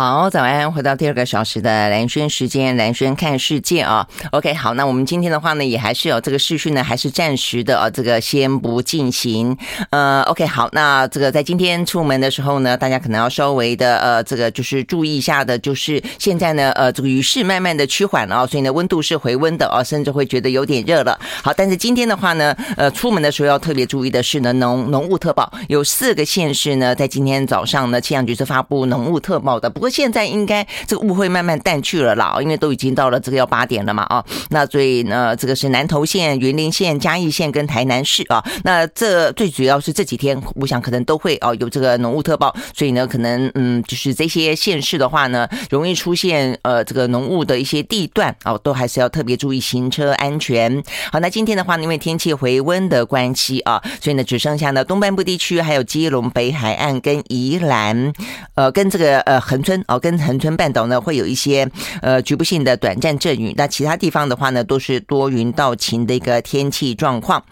好，早安，回到第二个小时的蓝轩时间，蓝轩看世界啊。OK，好，那我们今天的话呢，也还是有这个视讯呢，还是暂时的啊，这个先不进行。呃，OK，好，那这个在今天出门的时候呢，大家可能要稍微的呃，这个就是注意一下的，就是现在呢，呃，这个雨势慢慢的趋缓了啊，所以呢，温度是回温的啊，甚至会觉得有点热了。好，但是今天的话呢，呃，出门的时候要特别注意的是呢，浓浓雾特报有四个县市呢，在今天早上呢，气象局是发布浓雾特报的，不过。现在应该这个雾会慢慢淡去了啦，因为都已经到了这个要八点了嘛啊，那所以呢，这个是南投县、云林县、嘉义县跟台南市啊，那这最主要是这几天，我想可能都会哦有这个浓雾特报，所以呢，可能嗯，就是这些县市的话呢，容易出现呃这个浓雾的一些地段哦，都还是要特别注意行车安全。好，那今天的话呢，因为天气回温的关系啊，所以呢，只剩下呢东半部地区还有基隆北海岸跟宜兰，呃，跟这个呃恒春。哦，跟恒春半岛呢会有一些呃局部性的短暂阵雨，那其他地方的话呢都是多云到晴的一个天气状况。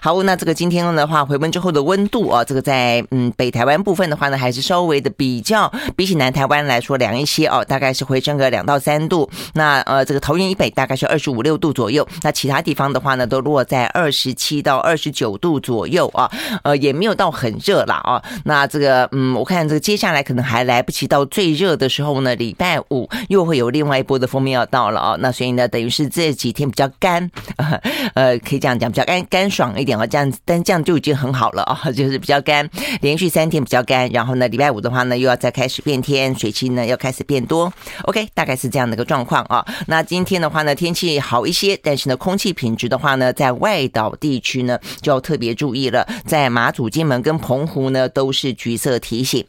好，那这个今天的话回温之后的温度啊，这个在嗯北台湾部分的话呢还是稍微的比较比起南台湾来说凉一些哦，大概是回升个两到三度。那呃这个桃园以北大概是二十五六度左右，那其他地方的话呢都落在二十七到二十九度左右啊，呃也没有到很热啦啊。那这个嗯我看这个接下来可能还来不及到最热热的时候呢，礼拜五又会有另外一波的封面要到了啊，那所以呢，等于是这几天比较干，呃，可以这样讲，比较干干爽一点啊，这样，但这样就已经很好了啊，就是比较干，连续三天比较干，然后呢，礼拜五的话呢，又要再开始变天，水汽呢要开始变多，OK，大概是这样的一个状况啊。那今天的话呢，天气好一些，但是呢，空气品质的话呢，在外岛地区呢就要特别注意了，在马祖、金门跟澎湖呢都是橘色提醒。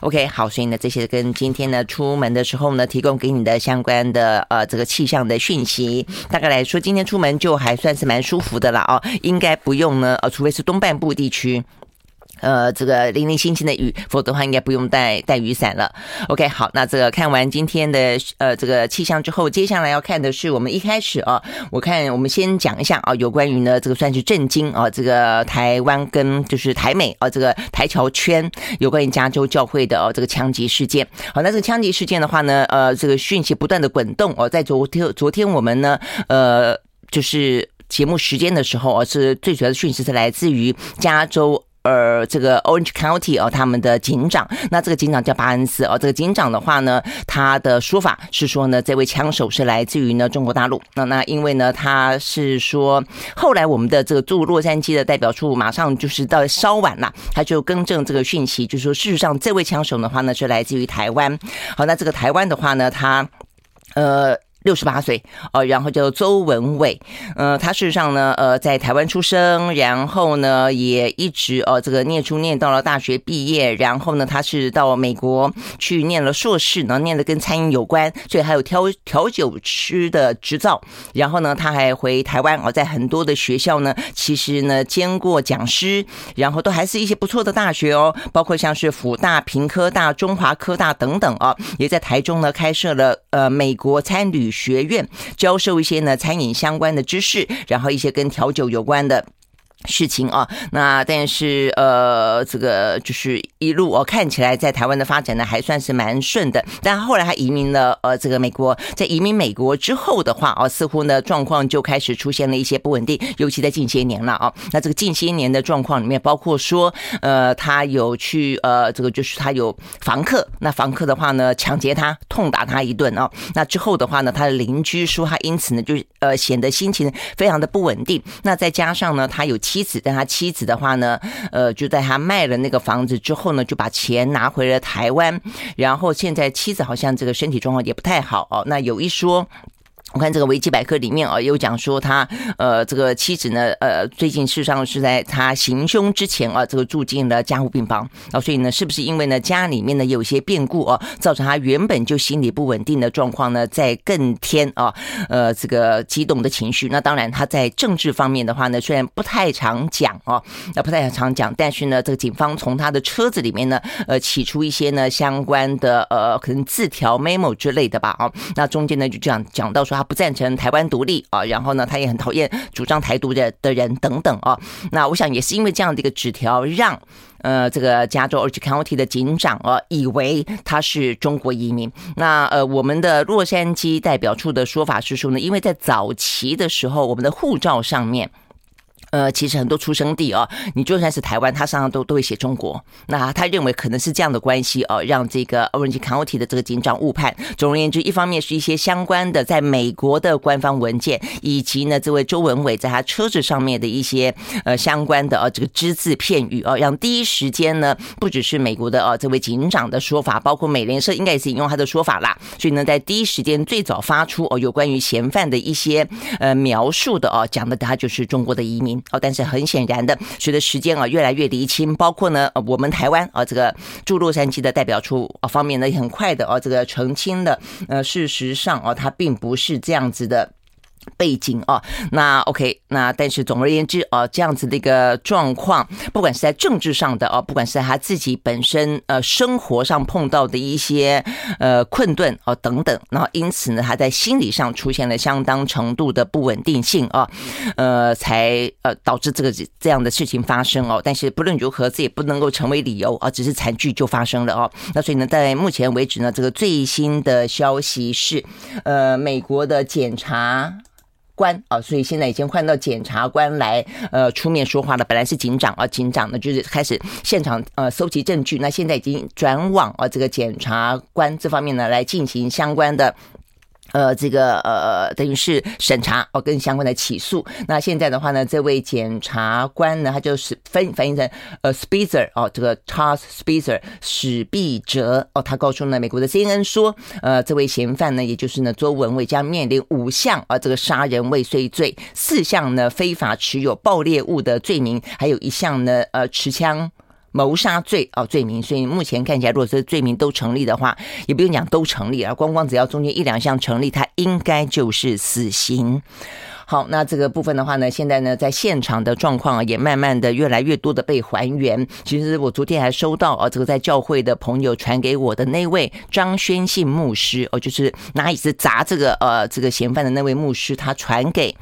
OK，好，所以呢，这些跟今天呢出门的时候呢，提供给你的相关的呃这个气象的讯息，大概来说，今天出门就还算是蛮舒服的了哦，应该不用呢，呃，除非是东半部地区。呃，这个零零星星的雨，否则的话应该不用带带雨伞了。OK，好，那这个看完今天的呃这个气象之后，接下来要看的是我们一开始啊，我看我们先讲一下啊，有关于呢这个算是震惊啊，这个台湾跟就是台美啊这个台侨圈有关于加州教会的哦这个枪击事件。好，那这个枪击事件的话呢，呃，这个讯息不断的滚动哦，在昨天昨天我们呢呃就是节目时间的时候啊，是最主要的讯息是来自于加州。呃，这个 Orange County 哦，他们的警长，那这个警长叫巴恩斯哦。这个警长的话呢，他的说法是说呢，这位枪手是来自于呢中国大陆。那那因为呢，他是说，后来我们的这个驻洛杉矶的代表处马上就是到稍晚了，他就更正这个讯息，就是说事实上这位枪手的话呢是来自于台湾。好，那这个台湾的话呢，他呃。六十八岁哦，然后叫周文伟，呃，他事实上呢，呃，在台湾出生，然后呢，也一直呃这个念书念到了大学毕业，然后呢，他是到美国去念了硕士，然后念的跟餐饮有关，所以还有调调酒师的执照，然后呢，他还回台湾哦，在很多的学校呢，其实呢兼过讲师，然后都还是一些不错的大学哦，包括像是辅大、屏科大、中华科大等等啊，也在台中呢开设了呃美国餐旅。学院教授一些呢餐饮相关的知识，然后一些跟调酒有关的。事情啊，那但是呃，这个就是一路哦，看起来在台湾的发展呢还算是蛮顺的。但后来他移民了呃，这个美国，在移民美国之后的话哦，似乎呢状况就开始出现了一些不稳定，尤其在近些年了啊。那这个近些年的状况里面，包括说呃，他有去呃，这个就是他有房客，那房客的话呢抢劫他，痛打他一顿啊。那之后的话呢，他的邻居说他因此呢就呃显得心情非常的不稳定。那再加上呢，他有。妻子，但他妻子的话呢，呃，就在他卖了那个房子之后呢，就把钱拿回了台湾，然后现在妻子好像这个身体状况也不太好哦，那有一说。我看这个维基百科里面啊，有讲说他呃，这个妻子呢，呃，最近事实上是在他行凶之前啊，这个住进了加护病房啊，所以呢，是不是因为呢家里面呢有些变故啊，造成他原本就心理不稳定的状况呢，在更添啊，呃，这个激动的情绪。那当然他在政治方面的话呢，虽然不太常讲啊，那不太常讲，但是呢，这个警方从他的车子里面呢，呃，起出一些呢相关的呃，可能字条 memo 之类的吧啊，那中间呢就这样讲到说他。不赞成台湾独立啊，然后呢，他也很讨厌主张台独的的人等等啊。那我想也是因为这样的一个纸条，让呃这个加州 Orange County 的警长啊以为他是中国移民。那呃我们的洛杉矶代表处的说法是说呢，因为在早期的时候，我们的护照上面。呃，其实很多出生地哦，你就算是台湾，他上上都都会写中国。那他认为可能是这样的关系哦，让这个 Orange County 的这个警长误判。总而言之，一方面是一些相关的在美国的官方文件，以及呢，这位周文伟在他车子上面的一些呃相关的呃这个只字片语哦，让第一时间呢，不只是美国的呃这位警长的说法，包括美联社应该也是引用他的说法啦。所以呢，在第一时间最早发出哦有关于嫌犯的一些呃描述的哦，讲的他就是中国的移民。哦，但是很显然的，随着时间啊越来越厘清，包括呢，我们台湾啊这个驻洛杉矶的代表处啊方面呢，也很快的啊这个澄清了，呃，事实上啊，它并不是这样子的。背景啊，那 OK，那但是总而言之啊，这样子的一个状况，不管是在政治上的啊，不管是在他自己本身呃生活上碰到的一些呃困顿啊等等，然后因此呢，他在心理上出现了相当程度的不稳定性啊，呃，才呃导致这个这样的事情发生哦。但是不论如何，这也不能够成为理由啊，只是惨剧就发生了哦。那所以呢，在目前为止呢，这个最新的消息是，呃，美国的检察。官啊，所以现在已经换到检察官来呃出面说话了。本来是警长啊，警长呢就是开始现场呃搜集证据，那现在已经转往啊这个检察官这方面呢来进行相关的。呃，这个呃，等于是审查哦，跟相关的起诉。那现在的话呢，这位检察官呢，他就是翻翻译成呃，Spitzer 哦，这个 Charles Spitzer 史毕哲哦，他告诉呢美国的 CNN 说，呃，这位嫌犯呢，也就是呢周文伟将面临五项啊这个杀人未遂罪，四项呢非法持有爆裂物的罪名，还有一项呢呃持枪。谋杀罪啊，罪名，所以目前看起来，如果这罪名都成立的话，也不用讲都成立啊，光光只要中间一两项成立，他应该就是死刑。好，那这个部分的话呢，现在呢，在现场的状况啊也慢慢的越来越多的被还原。其实我昨天还收到啊，这个在教会的朋友传给我的那位张宣信牧师哦，就是拿椅子砸这个呃这个嫌犯的那位牧师，他传给。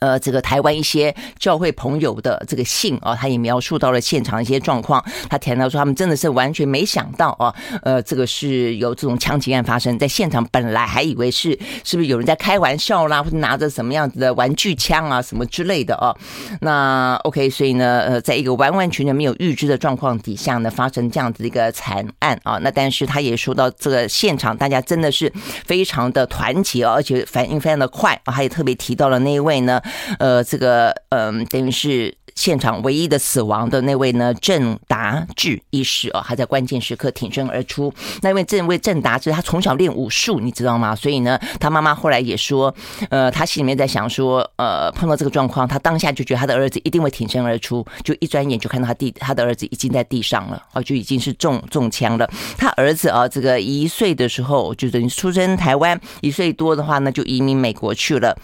呃，这个台湾一些教会朋友的这个信啊，他也描述到了现场一些状况。他谈到说，他们真的是完全没想到啊，呃，这个是有这种枪击案发生在现场。本来还以为是是不是有人在开玩笑啦，或者拿着什么样子的玩具枪啊，什么之类的啊。那 OK，所以呢，呃，在一个完完全全没有预知的状况底下呢，发生这样子的一个惨案啊。那但是他也说到，这个现场大家真的是非常的团结，而且反应非常的快啊。他也特别提到了那一位呢。呃，这个嗯、等于是现场唯一的死亡的那位呢，郑达志医师哦，还在关键时刻挺身而出。那位这位郑达志，他从小练武术，你知道吗？所以呢，他妈妈后来也说，呃，他心里面在想说，呃，碰到这个状况，他当下就觉得他的儿子一定会挺身而出，就一转眼就看到他弟，他的儿子已经在地上了，哦，就已经是中中枪了。他儿子啊，这个一岁的时候就等于出生台湾，一岁多的话呢，就移民美国去了。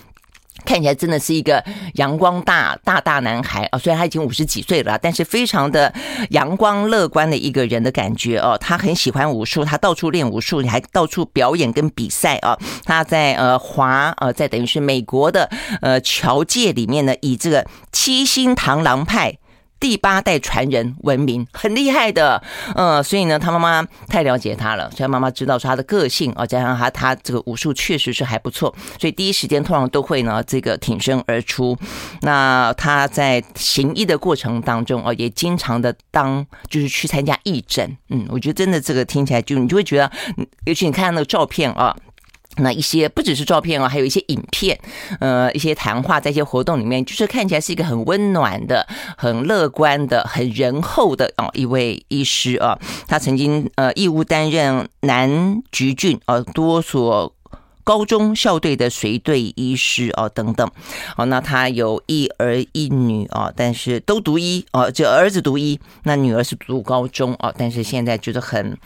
看起来真的是一个阳光大大大男孩啊！虽然他已经五十几岁了，但是非常的阳光乐观的一个人的感觉哦。他很喜欢武术，他到处练武术，你还到处表演跟比赛啊。他在呃华呃，在等于是美国的呃侨界里面呢，以这个七星螳螂派。第八代传人闻名，很厉害的，呃，所以呢，他妈妈太了解他了，所以妈妈知道说他的个性啊，加上他他这个武术确实是还不错，所以第一时间通常都会呢这个挺身而出。那他在行医的过程当中啊，也经常的当就是去参加义诊，嗯，我觉得真的这个听起来就你就会觉得，尤其你看那个照片啊。那一些不只是照片哦，还有一些影片，呃，一些谈话，在一些活动里面，就是看起来是一个很温暖的、很乐观的、很仁厚的哦一位医师啊。他曾经呃义务担任南橘郡呃多所高中校队的随队医师哦等等。哦，那他有一儿一女哦，但是都读医哦，就儿子读医，那女儿是读高中哦，但是现在觉得很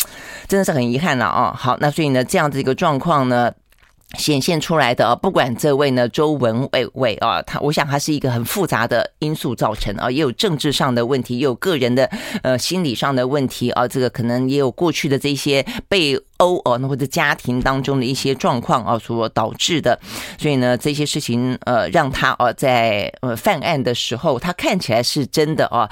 真的是很遗憾了哦。好，那所以呢，这样子一个状况呢。显现出来的啊，不管这位呢周文伟伟啊，他我想他是一个很复杂的因素造成啊，也有政治上的问题，也有个人的呃心理上的问题啊，这个可能也有过去的这些被殴哦，那或者家庭当中的一些状况啊所导致的，所以呢这些事情呃让他啊在呃犯案的时候，他看起来是真的啊，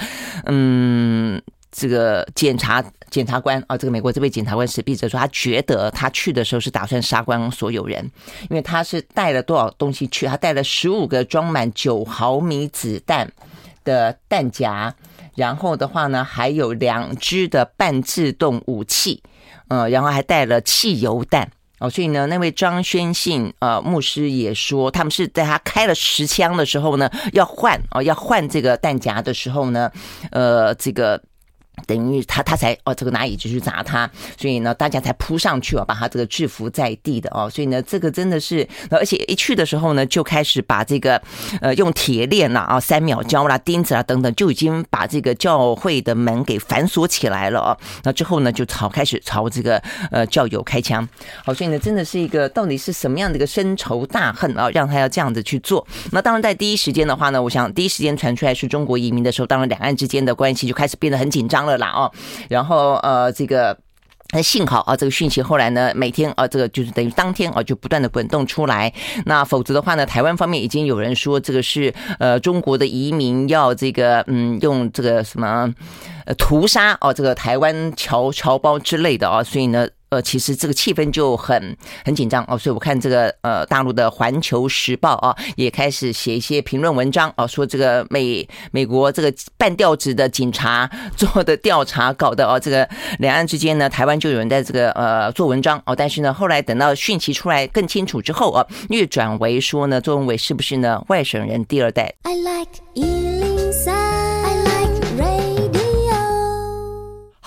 嗯。这个检察检察官啊，这个美国这位检察官史毕哲说，他觉得他去的时候是打算杀光所有人，因为他是带了多少东西去？他带了十五个装满九毫米子弹的弹夹，然后的话呢，还有两支的半自动武器，呃，然后还带了汽油弹哦。所以呢，那位张宣信呃牧师也说，他们是在他开了十枪的时候呢，要换哦，要换这个弹夹的时候呢，呃，这个。等于他他才哦，这个拿椅子去砸他，所以呢，大家才扑上去啊，把他这个制服在地的哦，所以呢，这个真的是，而且一去的时候呢，就开始把这个呃用铁链呐啊、三秒胶啦、钉子啊等等，就已经把这个教会的门给反锁起来了哦。那之后呢，就朝开始朝这个呃教友开枪。好，所以呢，真的是一个到底是什么样的一个深仇大恨啊，让他要这样子去做？那当然，在第一时间的话呢，我想第一时间传出来是中国移民的时候，当然两岸之间的关系就开始变得很紧张了啦哦，然后呃，这个幸好啊，这个讯息后来呢，每天啊，这个就是等于当天啊，就不断的滚动出来。那否则的话呢，台湾方面已经有人说这个是呃中国的移民要这个嗯用这个什么屠杀哦，这个台湾侨侨胞之类的啊，所以呢。呃，其实这个气氛就很很紧张哦，所以我看这个呃大陆的《环球时报》啊，也开始写一些评论文章啊，说这个美美国这个半吊子的警察做的调查搞的哦，这个两岸之间呢，台湾就有人在这个呃做文章哦，但是呢，后来等到讯息出来更清楚之后啊，又转为说呢，周文伟是不是呢外省人第二代？I like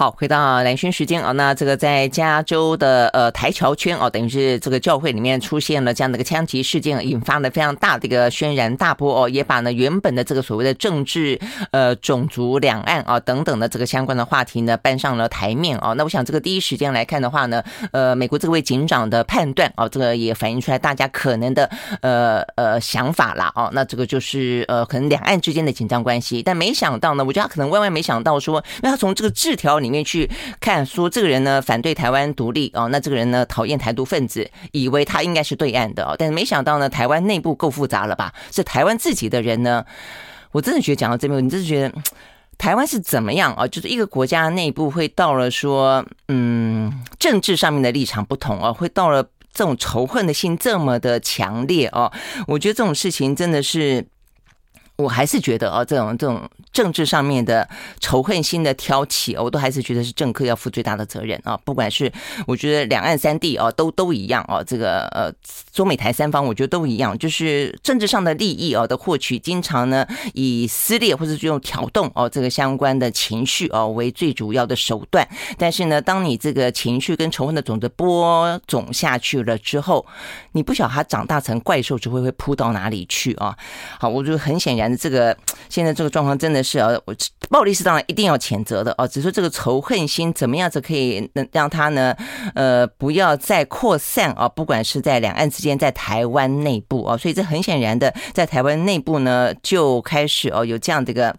好，回到蓝轩时间啊，那这个在加州的呃台侨圈哦，等于是这个教会里面出现了这样的一个枪击事件，引发了非常大的一个轩然大波哦，也把呢原本的这个所谓的政治呃种族两岸啊等等的这个相关的话题呢搬上了台面哦。那我想这个第一时间来看的话呢，呃，美国这位警长的判断哦，这个也反映出来大家可能的呃呃想法啦哦。那这个就是呃可能两岸之间的紧张关系，但没想到呢，我觉得他可能万万没想到说，那他从这个字条里面。里面去看，说这个人呢反对台湾独立哦，那这个人呢讨厌台独分子，以为他应该是对岸的哦，但是没想到呢，台湾内部够复杂了吧？是台湾自己的人呢？我真的觉得讲到这边，你真的觉得台湾是怎么样啊？就是一个国家内部会到了说，嗯，政治上面的立场不同啊，会到了这种仇恨的心这么的强烈哦。我觉得这种事情真的是。我还是觉得啊，这种这种政治上面的仇恨心的挑起，我都还是觉得是政客要负最大的责任啊。不管是我觉得两岸三地啊，都都一样啊。这个呃，中美台三方，我觉得都一样，就是政治上的利益啊的获取，经常呢以撕裂或者是用挑动哦这个相关的情绪啊为最主要的手段。但是呢，当你这个情绪跟仇恨的种子播种下去了之后，你不晓得它长大成怪兽之后会扑到哪里去啊？好，我觉得很显然。这个现在这个状况真的是啊，暴力是当然一定要谴责的哦。只是说这个仇恨心怎么样子可以能让他呢？呃，不要再扩散啊，不管是在两岸之间，在台湾内部啊，所以这很显然的，在台湾内部呢就开始哦有这样的一个。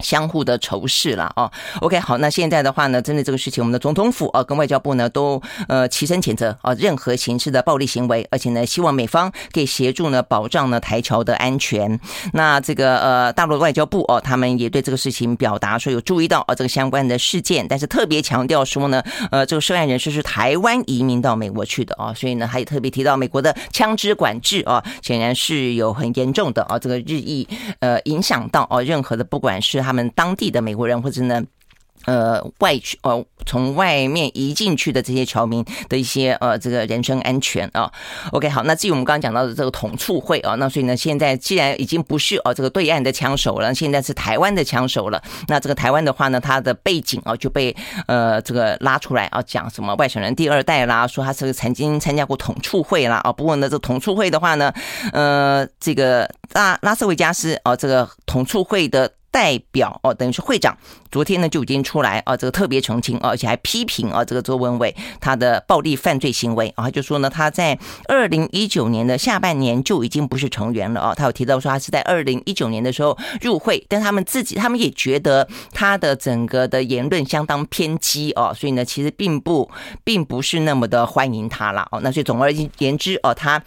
相互的仇视了哦，OK 好，那现在的话呢，针对这个事情，我们的总统府啊跟外交部呢都呃齐声谴责啊任何形式的暴力行为，而且呢希望美方可以协助呢保障呢台侨的安全。那这个呃大陆的外交部哦，他们也对这个事情表达说有注意到啊这个相关的事件，但是特别强调说呢，呃这个涉案人士是台湾移民到美国去的啊，所以呢还特别提到美国的枪支管制啊，显然是有很严重的啊这个日益呃影响到啊任何的不管是。他们当地的美国人，或者呢，呃，外去呃，从外面移进去的这些侨民的一些呃，这个人身安全啊。OK，好，那至于我们刚刚讲到的这个统促会啊，那所以呢，现在既然已经不是哦这个对岸的枪手了，现在是台湾的枪手了。那这个台湾的话呢，他的背景啊就被呃这个拉出来啊，讲什么外省人第二代啦，说他是曾经参加过统促会啦啊。不过呢，这统促会的话呢，呃，这个拉拉斯维加斯啊，这个统促会的。代表哦，等于是会长，昨天呢就已经出来啊，这个特别澄清，而且还批评啊，这个周文伟他的暴力犯罪行为啊，就说呢他在二零一九年的下半年就已经不是成员了啊，他有提到说他是在二零一九年的时候入会，但他们自己他们也觉得他的整个的言论相当偏激哦，所以呢其实并不并不是那么的欢迎他了哦，那所以总而言之哦，他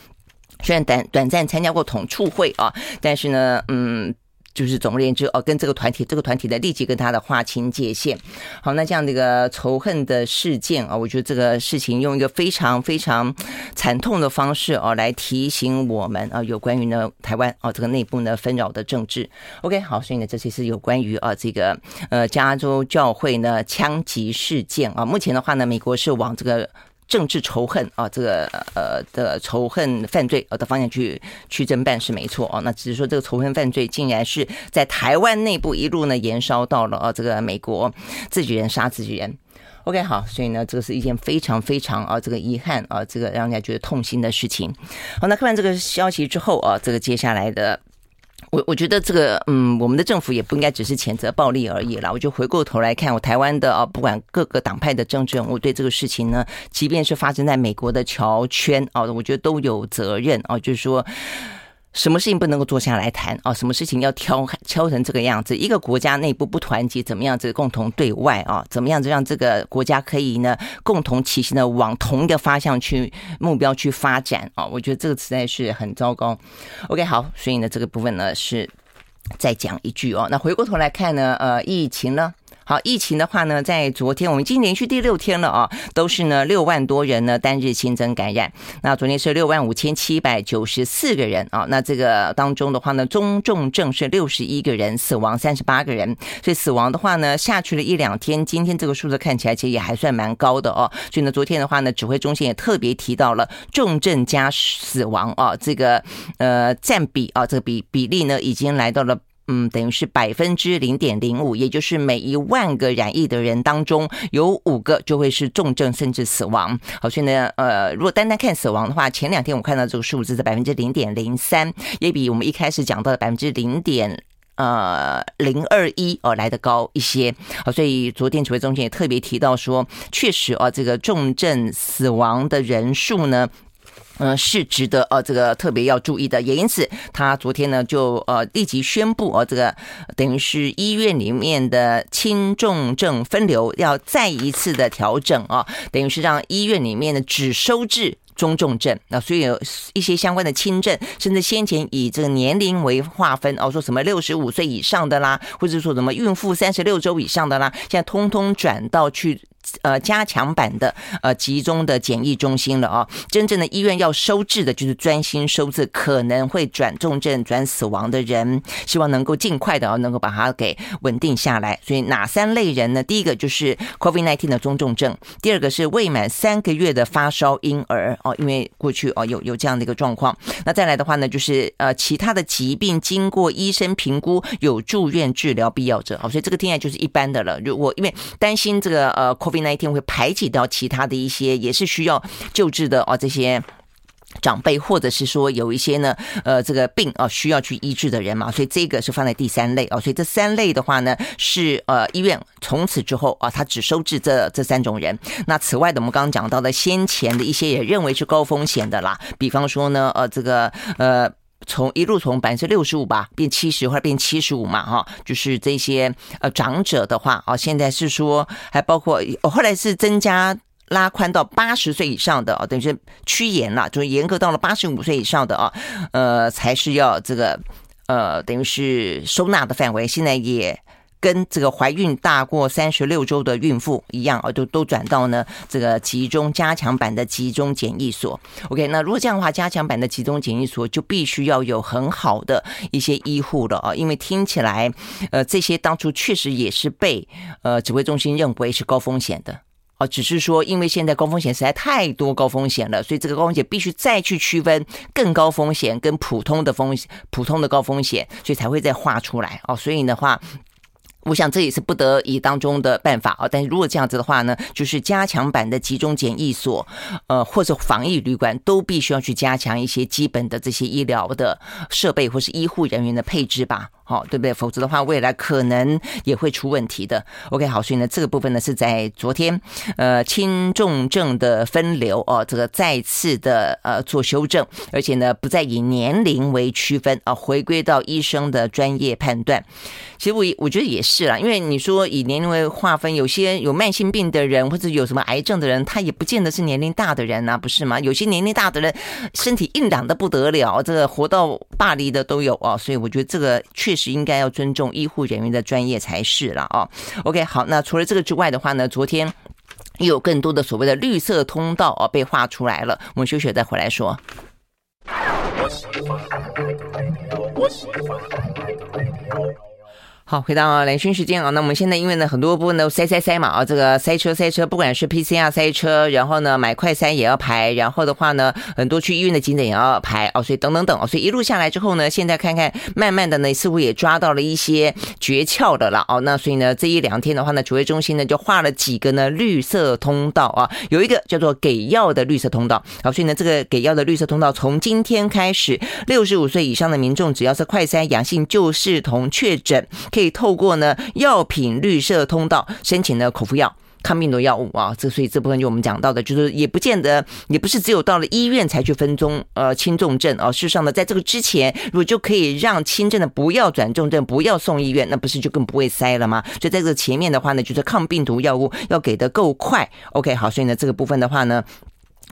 虽然短短暂参加过统促会啊，但是呢嗯。就是总而言之哦，跟这个团体，这个团体的立即跟他的划清界限。好，那这样的一个仇恨的事件啊，我觉得这个事情用一个非常非常惨痛的方式哦，来提醒我们啊，有关于呢台湾哦这个内部呢纷扰的政治。OK，好，所以呢这些是有关于啊这个呃加州教会呢枪击事件啊，目前的话呢，美国是往这个。政治仇恨啊，这个呃的仇恨犯罪呃的方向去去侦办是没错哦，那只是说这个仇恨犯罪竟然是在台湾内部一路呢延烧到了啊这个美国自己人杀自己人。OK 好，所以呢这个是一件非常非常啊这个遗憾啊这个让人家觉得痛心的事情。好，那看完这个消息之后啊，这个接下来的。我我觉得这个，嗯，我们的政府也不应该只是谴责暴力而已啦。我就回过头来看，我台湾的啊，不管各个党派的政治人物对这个事情呢，即便是发生在美国的侨圈啊，我觉得都有责任啊，就是说。什么事情不能够坐下来谈啊？什么事情要挑挑成这个样子？一个国家内部不团结，怎么样子共同对外啊？怎么样子让这个国家可以呢共同齐心的往同一个方向去目标去发展啊？我觉得这个实在是很糟糕。OK，好，所以呢这个部分呢是再讲一句哦。那回过头来看呢，呃，疫情呢？好，疫情的话呢，在昨天我们已经连续第六天了啊，都是呢六万多人呢单日新增感染。那昨天是六万五千七百九十四个人啊，那这个当中的话呢，中重症是六十一个人，死亡三十八个人。所以死亡的话呢，下去了一两天，今天这个数字看起来其实也还算蛮高的哦。所以呢，昨天的话呢，指挥中心也特别提到了重症加死亡啊，这个呃占比啊，这个比比例呢已经来到了。嗯，等于是百分之零点零五，也就是每一万个染疫的人当中有五个就会是重症甚至死亡。好，所以呢，呃，如果单单看死亡的话，前两天我看到这个数字是百分之零点零三，也比我们一开始讲到的百分之零点呃零二一哦来得高一些。好，所以昨天指挥中心也特别提到说，确实啊，这个重症死亡的人数呢。嗯、呃，是值得呃这个特别要注意的，也因此他昨天呢就呃立即宣布呃这个等于是医院里面的轻重症分流要再一次的调整啊，等于是让医院里面的只收治中重症，那所以有一些相关的轻症，甚至先前以这个年龄为划分哦，说什么六十五岁以上的啦，或者说什么孕妇三十六周以上的啦，现在通通转到去。呃，加强版的呃集中的检疫中心了啊！真正的医院要收治的，就是专心收治可能会转重症、转死亡的人，希望能够尽快的啊，能够把它给稳定下来。所以哪三类人呢？第一个就是 COVID-19 的中重症，第二个是未满三个月的发烧婴儿哦，因为过去哦有有这样的一个状况。那再来的话呢，就是呃其他的疾病经过医生评估有住院治疗必要者。好，所以这个听起来就是一般的了。如果因为担心这个呃 COVID 那一天会排挤到其他的一些也是需要救治的哦，这些长辈或者是说有一些呢，呃，这个病啊需要去医治的人嘛，所以这个是放在第三类啊，所以这三类的话呢是呃医院从此之后啊，他只收治这这三种人。那此外的我们刚刚讲到的先前的一些也认为是高风险的啦，比方说呢，呃，这个呃。从一路从百分之六十五吧变七十或者变七十五嘛哈，就是这些呃长者的话啊，现在是说还包括后来是增加拉宽到八十岁以上的啊，等于是趋严了，就是严格到了八十五岁以上的啊，呃才是要这个呃等于是收纳的范围，现在也。跟这个怀孕大过三十六周的孕妇一样啊，都都转到呢这个集中加强版的集中检疫所。OK，那如果这样的话，加强版的集中检疫所就必须要有很好的一些医护了啊，因为听起来呃这些当初确实也是被呃指挥中心认为是高风险的哦，只是说因为现在高风险实在太多高风险了，所以这个高风险必须再去区分更高风险跟普通的风险，普通的高风险，所以才会再画出来哦。所以的话。我想这也是不得已当中的办法啊，但是如果这样子的话呢，就是加强版的集中检疫所，呃，或者防疫旅馆都必须要去加强一些基本的这些医疗的设备或是医护人员的配置吧。好，对不对？否则的话，未来可能也会出问题的。OK，好，所以呢，这个部分呢是在昨天，呃，轻重症的分流哦，这个再次的呃做修正，而且呢不再以年龄为区分啊，回归到医生的专业判断。其实我我觉得也是啦，因为你说以年龄为划分，有些有慢性病的人或者有什么癌症的人，他也不见得是年龄大的人呐，不是吗？有些年龄大的人身体硬朗的不得了，这个活到巴黎的都有啊，所以我觉得这个确是应该要尊重医护人员的专业才是了哦。OK，好，那除了这个之外的话呢，昨天又有更多的所谓的绿色通道哦被画出来了，我们休息再回来说。好，回到兰萱时间啊，那我们现在因为呢很多部分都塞塞塞嘛啊，这个塞车塞车，不管是 PCR 塞车，然后呢买快筛也要排，然后的话呢很多去医院的急诊也要排哦，所以等等等，所以一路下来之后呢，现在看看慢慢的呢似乎也抓到了一些诀窍的了哦，那所以呢这一两天的话呢，指挥中心呢就画了几个呢绿色通道啊，有一个叫做给药的绿色通道，好，所以呢这个给药的绿色通道从今天开始，六十五岁以上的民众只要是快筛阳性就视同确诊。可以透过呢药品绿色通道申请的口服药、抗病毒药物啊，这所以这部分就我们讲到的，就是也不见得，也不是只有到了医院才去分中呃轻重症啊。事实上呢，在这个之前，如果就可以让轻症的不要转重症，不要送医院，那不是就更不会塞了吗？所以在这前面的话呢，就是抗病毒药物要给的够快。OK，好，所以呢这个部分的话呢。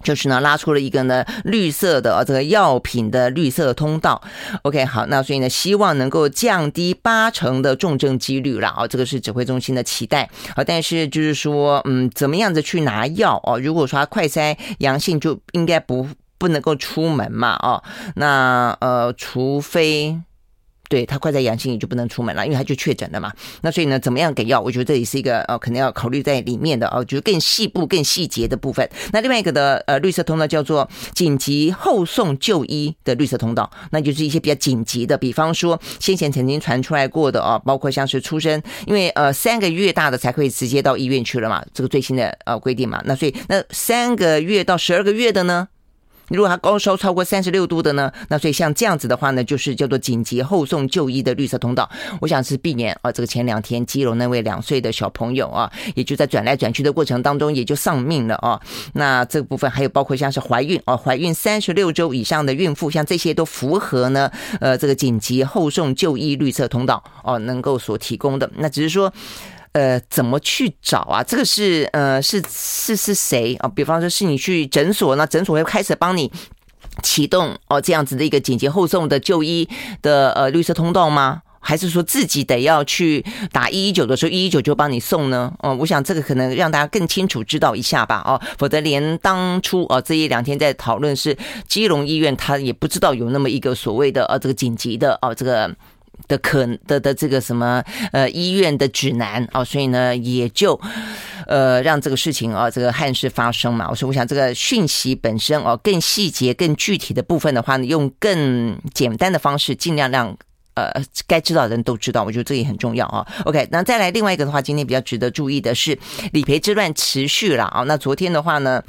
就是呢，拉出了一个呢绿色的这个药品的绿色通道。OK，好，那所以呢，希望能够降低八成的重症几率了啊，这个是指挥中心的期待啊。但是就是说，嗯，怎么样子去拿药哦？如果说他快筛阳性，就应该不不能够出门嘛？哦，那呃，除非。对，他快在阳性，你就不能出门了，因为他就确诊了嘛。那所以呢，怎么样给药？我觉得这也是一个呃，可能要考虑在里面的哦，就是更细部、更细节的部分。那另外一个的呃绿色通道叫做紧急后送就医的绿色通道，那就是一些比较紧急的，比方说先前曾经传出来过的哦，包括像是出生，因为呃三个月大的才可以直接到医院去了嘛，这个最新的呃规定嘛。那所以那三个月到十二个月的呢？如果他高烧超过三十六度的呢？那所以像这样子的话呢，就是叫做紧急后送就医的绿色通道。我想是避免啊，这个前两天基隆那位两岁的小朋友啊，也就在转来转去的过程当中也就丧命了啊。那这个部分还有包括像是怀孕啊，怀孕三十六周以上的孕妇，像这些都符合呢，呃，这个紧急后送就医绿色通道哦，能够所提供的。那只是说。呃，怎么去找啊？这个是呃，是是是谁啊？比方说是你去诊所，那诊所会开始帮你启动哦，这样子的一个紧急后送的就医的呃绿色通道吗？还是说自己得要去打一一九的时候，一一九就帮你送呢？哦，我想这个可能让大家更清楚知道一下吧。哦，否则连当初哦这一两天在讨论是基隆医院，他也不知道有那么一个所谓的呃这个紧急的哦这个。的可的的这个什么呃医院的指南哦，所以呢也就呃让这个事情啊这个憾事发生嘛。我说我想这个讯息本身哦更细节更具体的部分的话呢，用更简单的方式尽量让呃该知道的人都知道，我觉得这也很重要啊。OK，那再来另外一个的话，今天比较值得注意的是理赔之乱持续了啊。那昨天的话呢。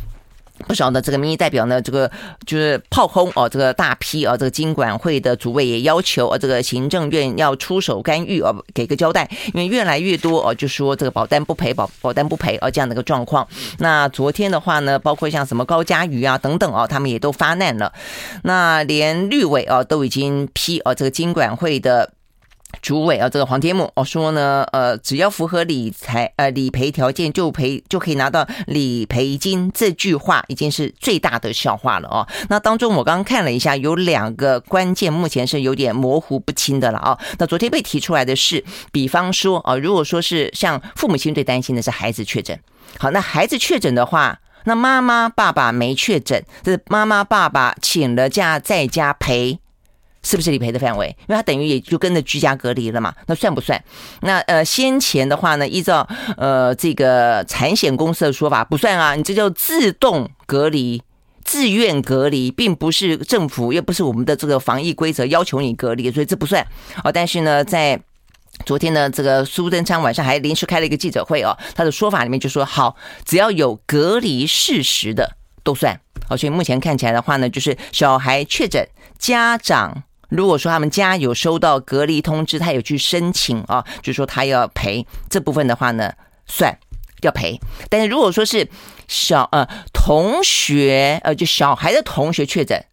不少的这个民意代表呢，这个就是炮轰哦，这个大批啊，这个金管会的主委也要求啊，这个行政院要出手干预哦，给个交代，因为越来越多哦，就说这个保单不赔，保保单不赔啊，这样的一个状况。那昨天的话呢，包括像什么高嘉瑜啊等等哦，他们也都发难了。那连绿委啊都已经批哦，这个金管会的。主委啊，这个黄天牧哦说呢，呃，只要符合理财呃理赔条件就赔就可以拿到理赔金，这句话已经是最大的笑话了哦。那当中我刚刚看了一下，有两个关键目前是有点模糊不清的了啊。那昨天被提出来的是，比方说啊，如果说是像父母亲最担心的是孩子确诊，好，那孩子确诊的话，那妈妈爸爸没确诊，这妈妈爸爸请了假在家陪。是不是理赔的范围？因为他等于也就跟着居家隔离了嘛，那算不算？那呃，先前的话呢，依照呃这个产险公司的说法，不算啊，你这叫自动隔离、自愿隔离，并不是政府，又不是我们的这个防疫规则要求你隔离，所以这不算哦。但是呢，在昨天呢，这个苏贞昌晚上还临时开了一个记者会哦，他的说法里面就说，好，只要有隔离事实的都算。哦，所以目前看起来的话呢，就是小孩确诊，家长。如果说他们家有收到隔离通知，他有去申请啊，就说他要赔这部分的话呢，算要赔。但是如果说是小呃同学呃就小孩的同学确诊，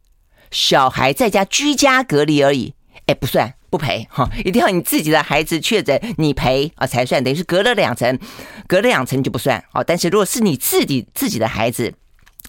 小孩在家居家隔离而已，哎不算不赔哈，一定要你自己的孩子确诊你赔啊才算，等于是隔了两层，隔了两层就不算哦。但是如果是你自己自己的孩子。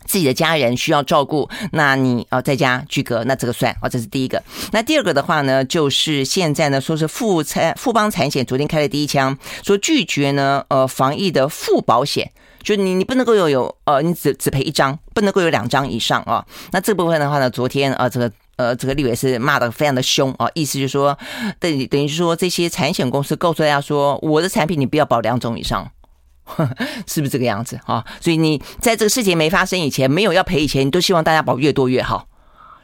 自己的家人需要照顾，那你哦在家居隔，那这个算哦，这是第一个。那第二个的话呢，就是现在呢说是富产富邦产险昨天开了第一枪，说拒绝呢呃防疫的附保险，就你你不能够有有呃你只只赔一张，不能够有两张以上啊。那这部分的话呢，昨天呃这个呃这个立委是骂的非常的凶啊，意思就是说等等于说这些产险公司告诉大家说，我的产品你不要保两种以上。是不是这个样子啊？所以你在这个事情没发生以前，没有要赔以前，你都希望大家保越多越好。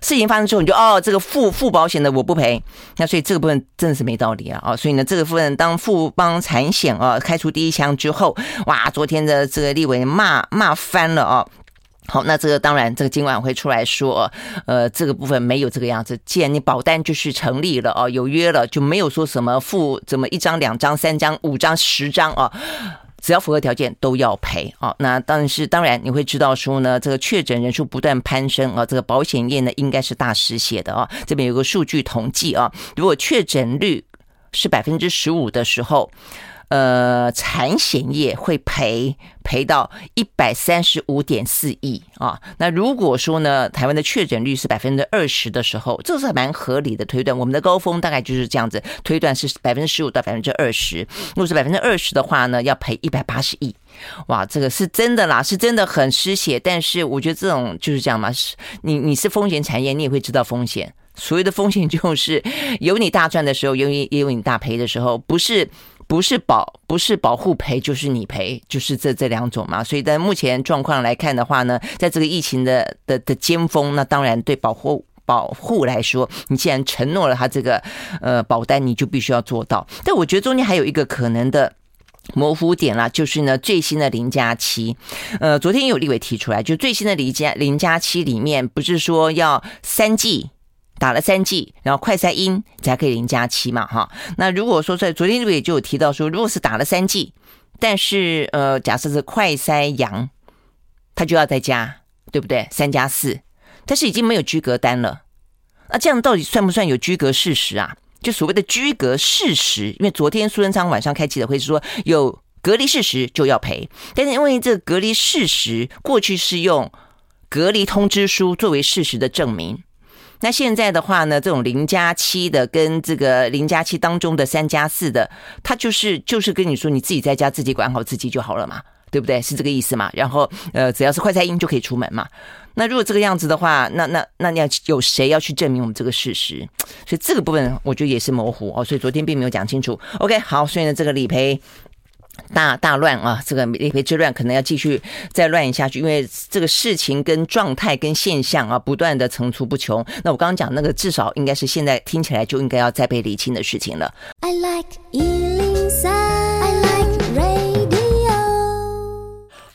事情发生之后，你就哦，这个付付保险的我不赔。那所以这个部分真的是没道理啊！啊，所以呢，这个部分当富邦产险啊开出第一枪之后，哇，昨天的这个立委骂骂翻了啊！好，那这个当然，这个今晚会出来说，呃，这个部分没有这个样子。既然你保单就是成立了啊，有约了，就没有说什么付怎么一张、两张、三张、五张、十张啊。只要符合条件都要赔啊！那但是当然你会知道说呢，这个确诊人数不断攀升啊，这个保险业呢应该是大失血的啊。这边有个数据统计啊，如果确诊率是百分之十五的时候。呃，产险业会赔赔到一百三十五点四亿啊。那如果说呢，台湾的确诊率是百分之二十的时候，这是蛮合理的推断。我们的高峰大概就是这样子推断，是百分之十五到百分之二十。如果是百分之二十的话呢，要赔一百八十亿。哇，这个是真的啦，是真的很失血。但是我觉得这种就是这样嘛，是你你是风险产业，你也会知道风险。所谓的风险就是有你大赚的时候，有你也有你大赔的时候，不是。不是保不是保护赔，就是你赔，就是这这两种嘛。所以在目前状况来看的话呢，在这个疫情的的的尖峰，那当然对保护保护来说，你既然承诺了他这个呃保单，你就必须要做到。但我觉得中间还有一个可能的模糊点啦，就是呢最新的零加七，呃，昨天有立委提出来，就最新的零加零加七里面，不是说要三季。打了三剂，然后快筛阴才可以零加七嘛，哈。那如果说在昨天也就有提到说，如果是打了三剂，但是呃，假设是快筛阳，他就要再加，对不对？三加四，但是已经没有居隔单了。那这样到底算不算有居隔事实啊？就所谓的居隔事实，因为昨天苏贞昌晚上开记者会是说有隔离事实就要赔，但是因为这个隔离事实过去是用隔离通知书作为事实的证明。那现在的话呢，这种零加七的跟这个零加七当中的三加四的，他就是就是跟你说，你自己在家自己管好自己就好了嘛，对不对？是这个意思嘛？然后呃，只要是快筛阴就可以出门嘛。那如果这个样子的话，那那那你要有谁要去证明我们这个事实？所以这个部分我觉得也是模糊哦。所以昨天并没有讲清楚。OK，好，所以呢，这个理赔。大大乱啊！这个理赔之乱可能要继续再乱下去，因为这个事情跟状态跟现象啊，不断的层出不穷。那我刚刚讲那个，至少应该是现在听起来就应该要再被理清的事情了。I like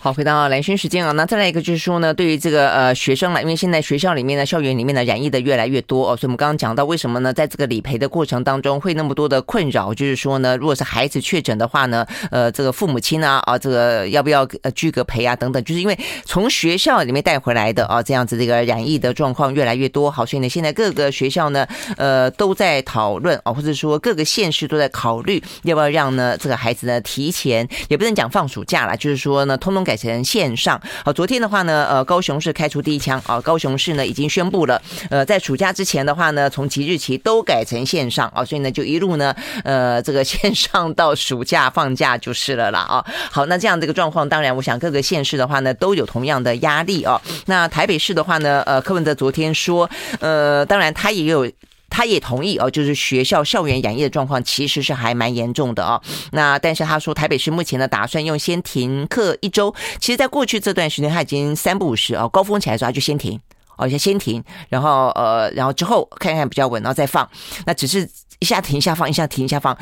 好，回到蓝轩时间啊，那再来一个就是说呢，对于这个呃学生来，因为现在学校里面呢，校园里面的染疫的越来越多哦，所以我们刚刚讲到为什么呢，在这个理赔的过程当中会那么多的困扰，就是说呢，如果是孩子确诊的话呢，呃，这个父母亲啊啊，这个要不要呃居隔赔啊等等，就是因为从学校里面带回来的啊，这样子这个染疫的状况越来越多，好，所以呢，现在各个学校呢，呃，都在讨论啊，或者说各个县市都在考虑要不要让呢这个孩子呢提前，也不能讲放暑假了，就是说呢，通通改。改成线上。好，昨天的话呢，呃，高雄市开出第一枪啊，高雄市呢已经宣布了，呃，在暑假之前的话呢，从即日起都改成线上啊，所以呢就一路呢，呃，这个线上到暑假放假就是了啦啊。好，那这样这个状况，当然我想各个县市的话呢都有同样的压力啊。那台北市的话呢，呃，柯文哲昨天说，呃，当然他也有。他也同意哦，就是学校校园染疫的状况其实是还蛮严重的哦。那但是他说，台北市目前呢打算用先停课一周。其实，在过去这段时间，他已经三不五时哦，高峰起来的时候他就先停哦，先先停，然后呃，然后之后看看比较稳，然后再放。那只是一下停一下放，一下停一下放，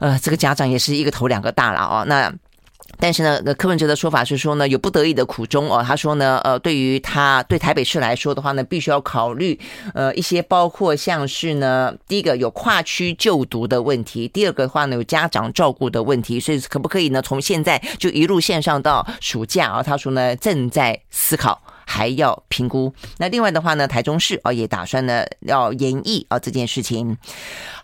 呃，这个家长也是一个头两个大了哦。那。但是呢，柯文哲的说法是说呢，有不得已的苦衷哦。他说呢，呃，对于他对台北市来说的话呢，必须要考虑呃一些包括像是呢，第一个有跨区就读的问题，第二个的话呢有家长照顾的问题，所以可不可以呢从现在就一路线上到暑假啊？他说呢正在思考。还要评估。那另外的话呢，台中市啊也打算呢要研议啊这件事情。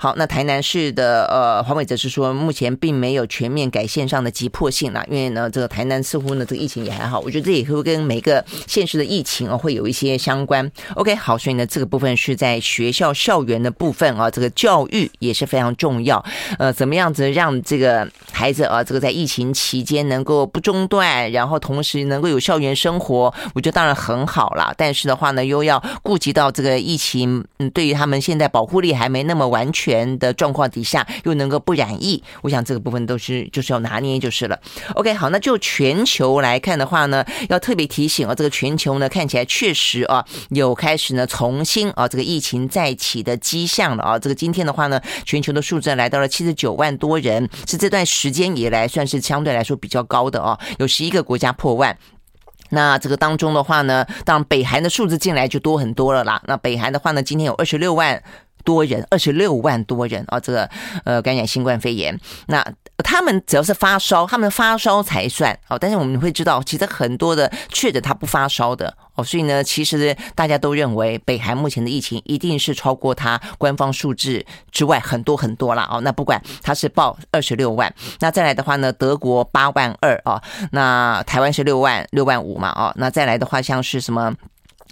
好，那台南市的呃黄伟则是说，目前并没有全面改线上的急迫性啦，因为呢这个台南似乎呢这个疫情也还好，我觉得这也会跟每个县市的疫情啊会有一些相关。OK，好，所以呢这个部分是在学校校园的部分啊，这个教育也是非常重要。呃，怎么样子让这个孩子啊这个在疫情期间能够不中断，然后同时能够有校园生活，我觉得当然。很好啦，但是的话呢，又要顾及到这个疫情，嗯，对于他们现在保护力还没那么完全的状况底下，又能够不染疫，我想这个部分都是就是要拿捏就是了。OK，好，那就全球来看的话呢，要特别提醒啊，这个全球呢看起来确实啊有开始呢重新啊这个疫情再起的迹象了啊。这个今天的话呢，全球的数字来到了七十九万多人，是这段时间以来算是相对来说比较高的啊，有十一个国家破万。那这个当中的话呢，当北韩的数字进来就多很多了啦。那北韩的话呢，今天有二十六万多人，二十六万多人啊，这个呃感染新冠肺炎。那他们只要是发烧，他们发烧才算哦。但是我们会知道，其实很多的确诊他不发烧的哦。所以呢，其实大家都认为北韩目前的疫情一定是超过他官方数字之外很多很多了哦。那不管他是报二十六万，那再来的话呢，德国八万二哦，那台湾是六万六万五嘛哦，那再来的话像是什么？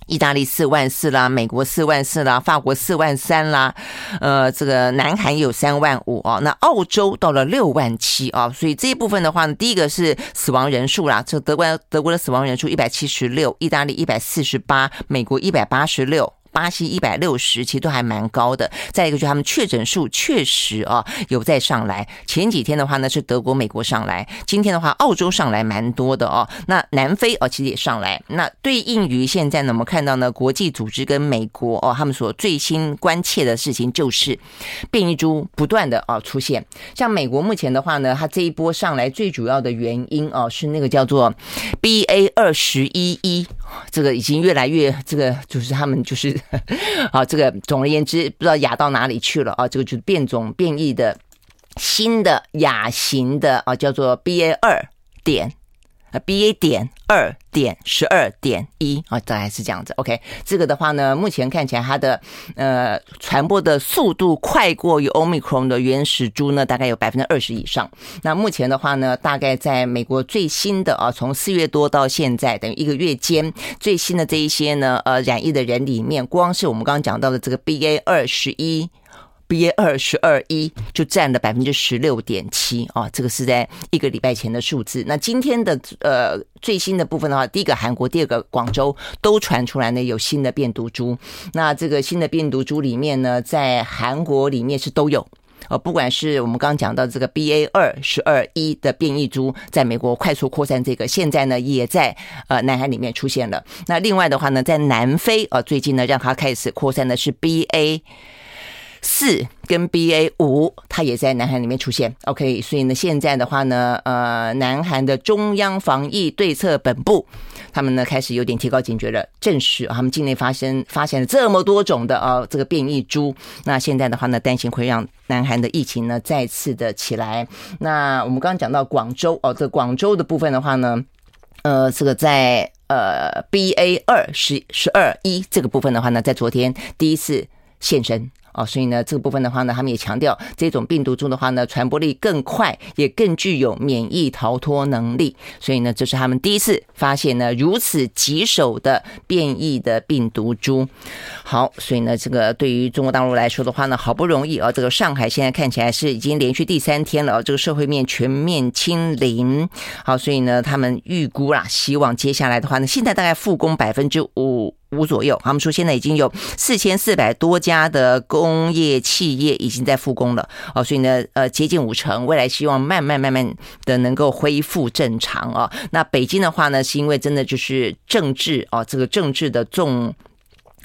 意大利四万四啦，美国四万四啦，法国四万三啦，呃，这个南韩有三万五哦，那澳洲到了六万七啊，所以这一部分的话呢，第一个是死亡人数啦，这德国德国的死亡人数一百七十六，意大利一百四十八，美国一百八十六。巴西一百六十，其实都还蛮高的。再一个就是他们确诊数确实啊有在上来。前几天的话呢是德国、美国上来，今天的话澳洲上来蛮多的哦。那南非哦其实也上来。那对应于现在呢，我们看到呢国际组织跟美国哦他们所最新关切的事情就是变异株不断的啊出现。像美国目前的话呢，它这一波上来最主要的原因哦是那个叫做 BA 二十一一，这个已经越来越这个就是他们就是。啊，这个总而言之，不知道雅到哪里去了啊？这个就是变种变异的新的亚型的啊，叫做 BA 二点。啊，BA 点二点十二点一啊，大概是这样子。OK，这个的话呢，目前看起来它的呃传播的速度快过于 Omicron 的原始株呢，大概有百分之二十以上。那目前的话呢，大概在美国最新的啊，从四月多到现在，等于一个月间最新的这一些呢，呃，染疫的人里面，光是我们刚刚讲到的这个 BA 二十一。BA 二十二一就占了百分之十六点七啊，这个是在一个礼拜前的数字。那今天的呃最新的部分的话，第一个韩国，第二个广州都传出来呢有新的变毒株。那这个新的病毒株里面呢，在韩国里面是都有呃，不管是我们刚刚讲到这个 BA 二十二一的变异株，在美国快速扩散，这个现在呢也在呃南海里面出现了。那另外的话呢，在南非啊，最近呢让它开始扩散的是 BA。四跟 BA 五，它也在南韩里面出现。OK，所以呢，现在的话呢，呃，南韩的中央防疫对策本部，他们呢开始有点提高警觉了，证实他们境内发生发现了这么多种的呃这个变异株。那现在的话呢，担心会让南韩的疫情呢再次的起来。那我们刚刚讲到广州哦，这广州的部分的话呢，呃，这个在呃 BA 二十十二一这个部分的话呢，在昨天第一次现身。哦，所以呢，这个部分的话呢，他们也强调，这种病毒株的话呢，传播力更快，也更具有免疫逃脱能力。所以呢，这是他们第一次发现呢如此棘手的变异的病毒株。好，所以呢，这个对于中国大陆来说的话呢，好不容易啊，这个上海现在看起来是已经连续第三天了，这个社会面全面清零。好，所以呢，他们预估啦，希望接下来的话呢，现在大概复工百分之五。五左右，他们说现在已经有四千四百多家的工业企业已经在复工了哦，所以呢，呃，接近五成，未来希望慢慢慢慢的能够恢复正常哦。那北京的话呢，是因为真的就是政治哦，这个政治的重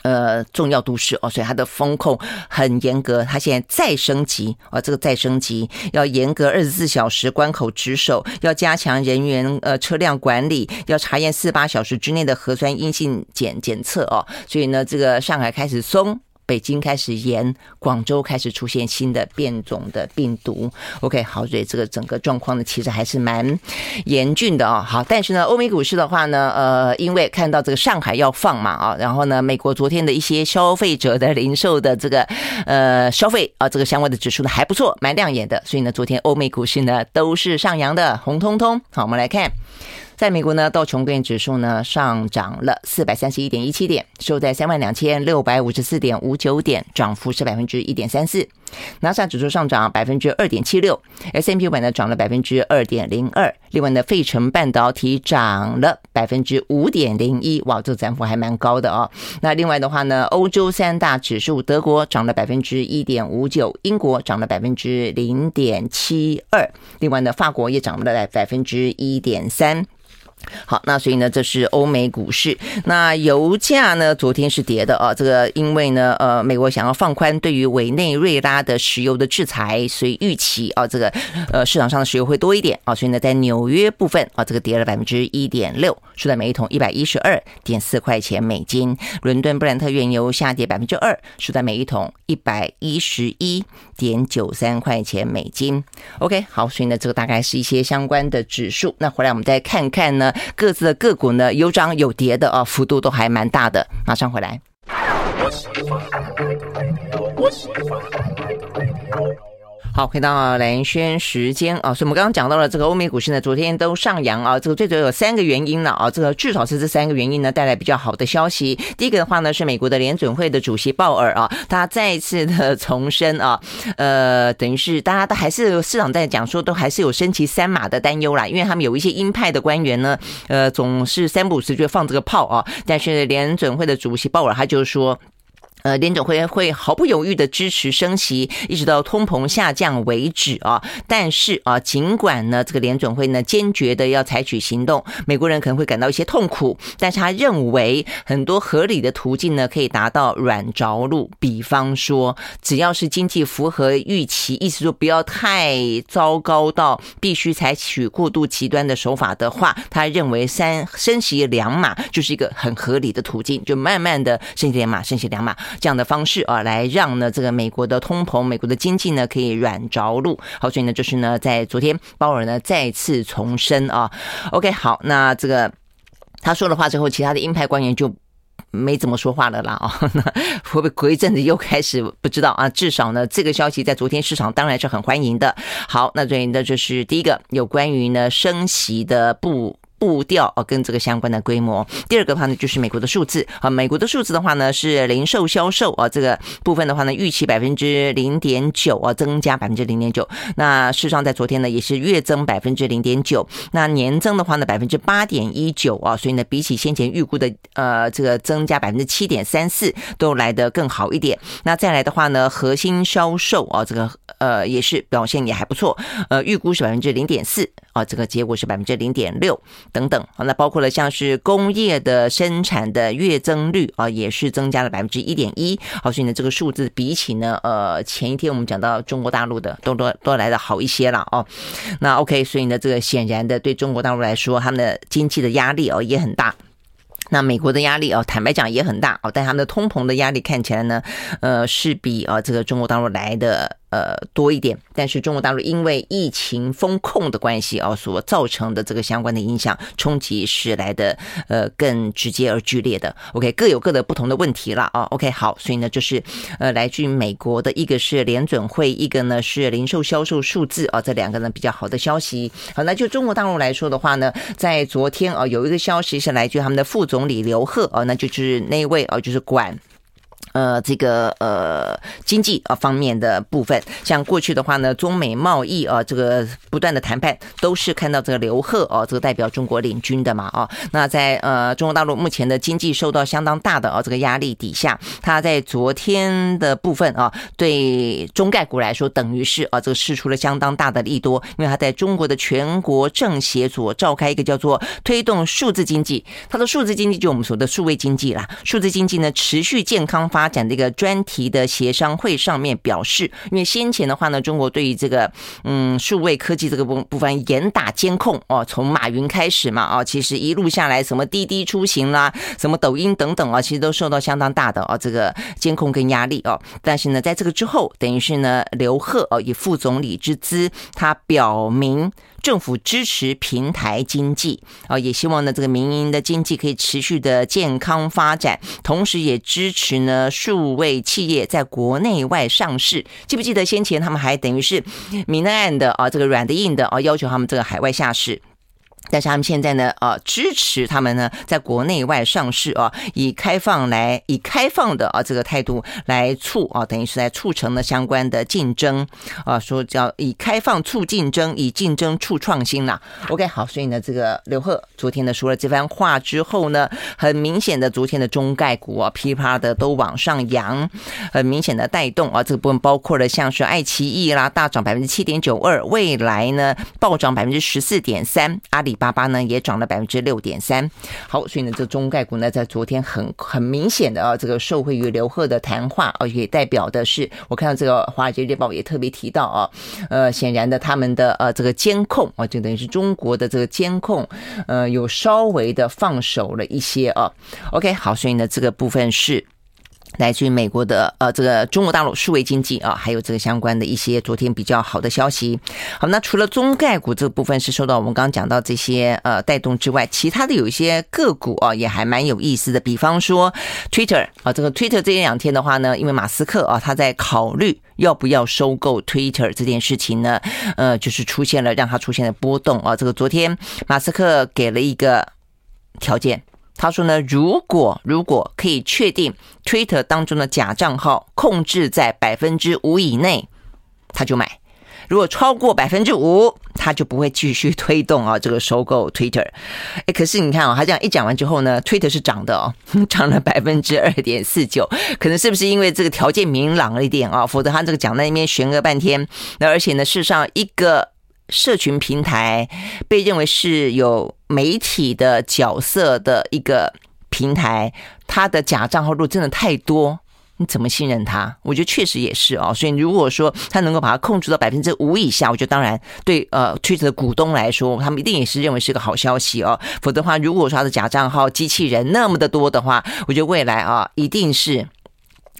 呃，重要都市哦，所以它的风控很严格。它现在再升级啊，这个再升级要严格二十四小时关口值守，要加强人员呃车辆管理，要查验四十八小时之内的核酸阴性检检测哦。所以呢，这个上海开始松。北京开始严，广州开始出现新的变种的病毒。OK，好，所以这个整个状况呢，其实还是蛮严峻的哦。好，但是呢，欧美股市的话呢，呃，因为看到这个上海要放嘛啊，然后呢，美国昨天的一些消费者的零售的这个呃消费啊，这个相关的指数呢还不错，蛮亮眼的。所以呢，昨天欧美股市呢都是上扬的，红彤彤。好，我们来看。在美国呢，道琼工业指数呢上涨了四百三十一点一七点，收在三万两千六百五十四点五九点，涨幅是百分之一点三四。纳斯达克指数上涨百分之二点七六，S M P 五百呢涨了百分之二点零二。另外呢，费城半导体涨了百分之五点零一，哇，这涨幅还蛮高的哦。那另外的话呢，欧洲三大指数，德国涨了百分之一点五九，英国涨了百分之零点七二，另外呢，法国也涨了百分之一点三。好，那所以呢，这是欧美股市。那油价呢，昨天是跌的啊。这个因为呢，呃，美国想要放宽对于委内瑞拉的石油的制裁，所以预期啊，这个呃市场上的石油会多一点啊。所以呢，在纽约部分啊，这个跌了百分之一点六，收在每一桶一百一十二点四块钱美金。伦敦布兰特原油下跌百分之二，收在每一桶一百一十一点九三块钱美金。OK，好，所以呢，这个大概是一些相关的指数。那回来我们再看看呢。各自的个股呢，有涨有跌的啊，幅度都还蛮大的。马上回来。好，回到蓝轩时间啊，所以我们刚刚讲到了这个欧美股市呢，昨天都上扬啊，这个最主要有三个原因了啊，这个至少是这三个原因呢带来比较好的消息。第一个的话呢，是美国的联准会的主席鲍尔啊，他再一次的重申啊，呃，等于是大家都还是市场在讲说，都还是有升息三码的担忧啦，因为他们有一些鹰派的官员呢，呃，总是三不五时就放这个炮啊，但是联准会的主席鲍尔他就说。呃，联准会会毫不犹豫的支持升息，一直到通膨下降为止啊。但是啊，尽管呢，这个联准会呢坚决的要采取行动，美国人可能会感到一些痛苦，但是他认为很多合理的途径呢可以达到软着陆。比方说，只要是经济符合预期，意思说不要太糟糕到必须采取过度极端的手法的话，他认为三升息两码就是一个很合理的途径，就慢慢的升息两码，升息两码。这样的方式啊，来让呢这个美国的通膨、美国的经济呢可以软着陆。好，所以呢就是呢在昨天鲍尔呢再次重申啊。OK，好，那这个他说了话之后，其他的鹰派官员就没怎么说话了啦啊。那会不会隔一阵子又开始不知道啊？至少呢这个消息在昨天市场当然是很欢迎的。好，那所以呢就是第一个有关于呢升息的不。步调啊，跟这个相关的规模。第二个的话呢，就是美国的数字啊，美国的数字的话呢，是零售销售啊，这个部分的话呢，预期百分之零点九啊，增加百分之零点九。那事实上在昨天呢，也是月增百分之零点九，那年增的话呢，百分之八点一九啊，所以呢，比起先前预估的呃这个增加百分之七点三四，都来得更好一点。那再来的话呢，核心销售啊，这个呃也是表现也还不错，呃，预估是百分之零点四啊，这个结果是百分之零点六。等等，好，那包括了像是工业的生产的月增率啊，也是增加了百分之一点一。好，所以呢，这个数字比起呢，呃，前一天我们讲到中国大陆的，都都都来的好一些了哦。那 OK，所以呢，这个显然的对中国大陆来说，他们的经济的压力哦也很大。那美国的压力哦，坦白讲也很大哦，但他们的通膨的压力看起来呢，呃，是比啊这个中国大陆来的。呃，多一点，但是中国大陆因为疫情封控的关系啊，所造成的这个相关的影响冲击是来的呃更直接而剧烈的。OK，各有各的不同的问题了啊。OK，好，所以呢就是呃来自于美国的一个是联准会，一个呢是零售销售数字啊，这两个呢比较好的消息。好，那就中国大陆来说的话呢，在昨天啊有一个消息是来自于他们的副总理刘鹤啊，那就是那位啊就是管。呃，这个呃经济啊方面的部分，像过去的话呢，中美贸易啊这个不断的谈判，都是看到这个刘鹤哦，这个代表中国领军的嘛啊。那在呃中国大陆目前的经济受到相当大的啊这个压力底下，他在昨天的部分啊，对中概股来说，等于是啊这个释出了相当大的利多，因为他在中国的全国政协所召开一个叫做推动数字经济，他的数字经济就我们说的数位经济啦，数字经济呢持续健康发。发展这个专题的协商会上面表示，因为先前的话呢，中国对于这个嗯数位科技这个部部分严打监控哦，从马云开始嘛啊，其实一路下来，什么滴滴出行啦，什么抖音等等啊，其实都受到相当大的哦这个监控跟压力哦。但是呢，在这个之后，等于是呢，刘鹤哦以副总理之姿，他表明。政府支持平台经济啊，也希望呢这个民营的经济可以持续的健康发展，同时也支持呢数位企业在国内外上市。记不记得先前他们还等于是明的暗的啊，这个软的硬的啊，要求他们这个海外下市。但是他们现在呢，呃，支持他们呢，在国内外上市啊，以开放来，以开放的啊这个态度来促啊，等于是在促成了相关的竞争啊，说叫以开放促竞争，以竞争促创新呐。OK，好，所以呢，这个刘鹤昨天呢说了这番话之后呢，很明显的，昨天的中概股啊，噼啪的都往上扬，很明显的带动啊，这个部分包括了像是爱奇艺啦，大涨百分之七点九二，未来呢暴涨百分之十四点三，阿里。八八呢也涨了百分之六点三，好，所以呢，这中概股呢在昨天很很明显的啊，这个受惠于刘鹤的谈话啊，也代表的是，我看到这个《华尔街日报》也特别提到啊，呃，显然的他们的呃这个监控啊，就等于是中国的这个监控，呃，有稍微的放手了一些啊。OK，好，所以呢，这个部分是。来自于美国的呃，这个中国大陆数位经济啊，还有这个相关的一些昨天比较好的消息。好，那除了中概股这部分是受到我们刚刚讲到这些呃带动之外，其他的有一些个股啊也还蛮有意思的。比方说 Twitter 啊，这个 Twitter 这两天的话呢，因为马斯克啊他在考虑要不要收购 Twitter 这件事情呢，呃，就是出现了让他出现了波动啊。这个昨天马斯克给了一个条件。他说呢，如果如果可以确定 Twitter 当中的假账号控制在百分之五以内，他就买；如果超过百分之五，他就不会继续推动啊这个收购 Twitter。哎，可是你看啊，他这样一讲完之后呢，Twitter 是涨的哦，涨了百分之二点四九。可能是不是因为这个条件明朗了一点啊？否则他这个讲在那边悬个半天。那而且呢，事实上一个。社群平台被认为是有媒体的角色的一个平台，它的假账号如果真的太多，你怎么信任它？我觉得确实也是哦。所以如果说他能够把它控制到百分之五以下，我觉得当然对呃 Twitter 的股东来说，他们一定也是认为是个好消息哦。否则的话，如果说他的假账号机器人那么的多的话，我觉得未来啊一定是。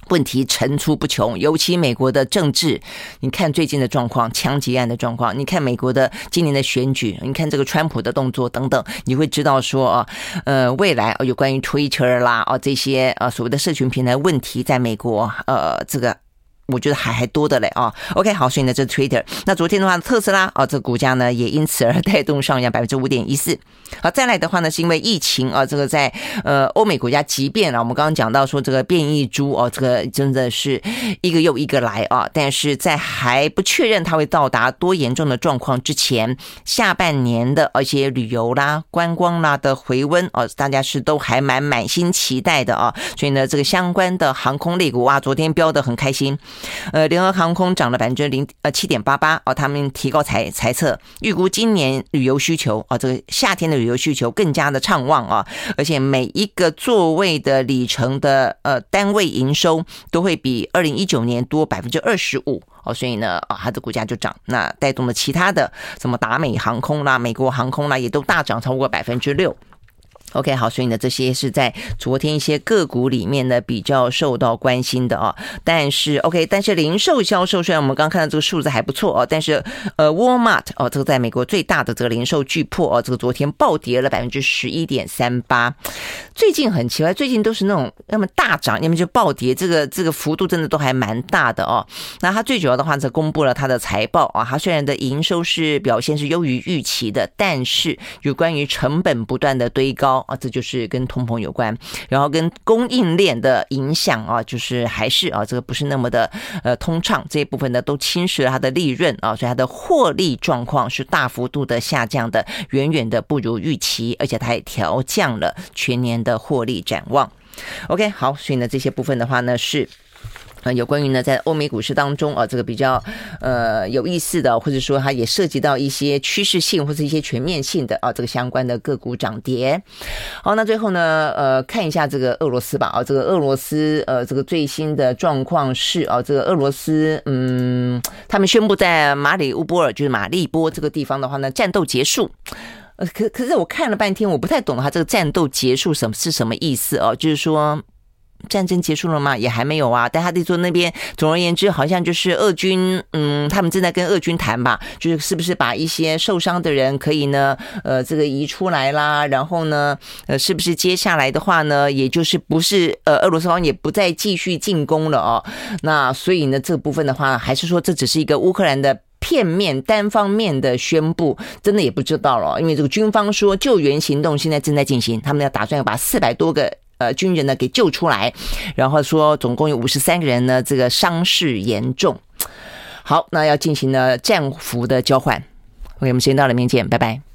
问题层出不穷，尤其美国的政治，你看最近的状况，枪击案的状况，你看美国的今年的选举，你看这个川普的动作等等，你会知道说啊，呃，未来有关于 Twitter 啦，哦这些啊所谓的社群平台问题，在美国，呃，这个。我觉得还还多的嘞啊，OK 好，所以呢，这是 Twitter。那昨天的话，特斯拉啊，这股价呢也因此而带动上扬百分之五点一四。好，再来的话呢，是因为疫情啊，这个在呃欧美国家，即便啊，我们刚刚讲到说这个变异株哦，这个真的是一个又一个来啊，但是在还不确认它会到达多严重的状况之前，下半年的而且旅游啦、观光啦的回温哦，大家是都还蛮满心期待的啊。所以呢，这个相关的航空类股啊，昨天飙得很开心。呃，联合航空涨了百分之零呃七点八八哦，他们提高财财测，预估今年旅游需求啊，这个夏天的旅游需求更加的畅旺啊，而且每一个座位的里程的呃单位营收都会比二零一九年多百分之二十五哦，所以呢啊，它的股价就涨，那带动了其他的什么达美航空啦、美国航空啦，也都大涨超过百分之六。OK，好，所以呢，这些是在昨天一些个股里面呢比较受到关心的啊。但是 OK，但是零售销售虽然我们刚看到这个数字还不错哦，但是呃，Walmart 哦，这个在美国最大的这个零售巨破哦，这个昨天暴跌了百分之十一点三八。最近很奇怪，最近都是那种要么大涨，要么就暴跌，这个这个幅度真的都还蛮大的哦。那它最主要的话，是公布了它的财报啊，它虽然的营收是表现是优于预期的，但是有关于成本不断的堆高。啊，这就是跟通膨有关，然后跟供应链的影响啊，就是还是啊，这个不是那么的呃通畅，这一部分呢都侵蚀了它的利润啊，所以它的获利状况是大幅度的下降的，远远的不如预期，而且它也调降了全年的获利展望。OK，好，所以呢这些部分的话呢是。啊，有关于呢，在欧美股市当中啊，这个比较呃有意思的，或者说它也涉及到一些趋势性或者一些全面性的啊，这个相关的个股涨跌。好，那最后呢，呃，看一下这个俄罗斯吧。啊，这个俄罗斯呃，这个最新的状况是啊，这个俄罗斯嗯，他们宣布在马里乌波尔，就是马利波这个地方的话呢，战斗结束。呃，可可是我看了半天，我不太懂它这个战斗结束什么是什么意思哦，就是说。战争结束了吗？也还没有啊。但他在说那边，总而言之，好像就是俄军，嗯，他们正在跟俄军谈吧，就是是不是把一些受伤的人可以呢，呃，这个移出来啦。然后呢，呃，是不是接下来的话呢，也就是不是呃，俄罗斯方也不再继续进攻了哦。那所以呢，这部分的话，还是说这只是一个乌克兰的片面、单方面的宣布，真的也不知道了。因为这个军方说救援行动现在正在进行，他们要打算要把四百多个。呃，军人呢给救出来，然后说总共有五十三个人呢，这个伤势严重。好，那要进行呢战俘的交换。OK，我们时间到了，明天见，拜拜。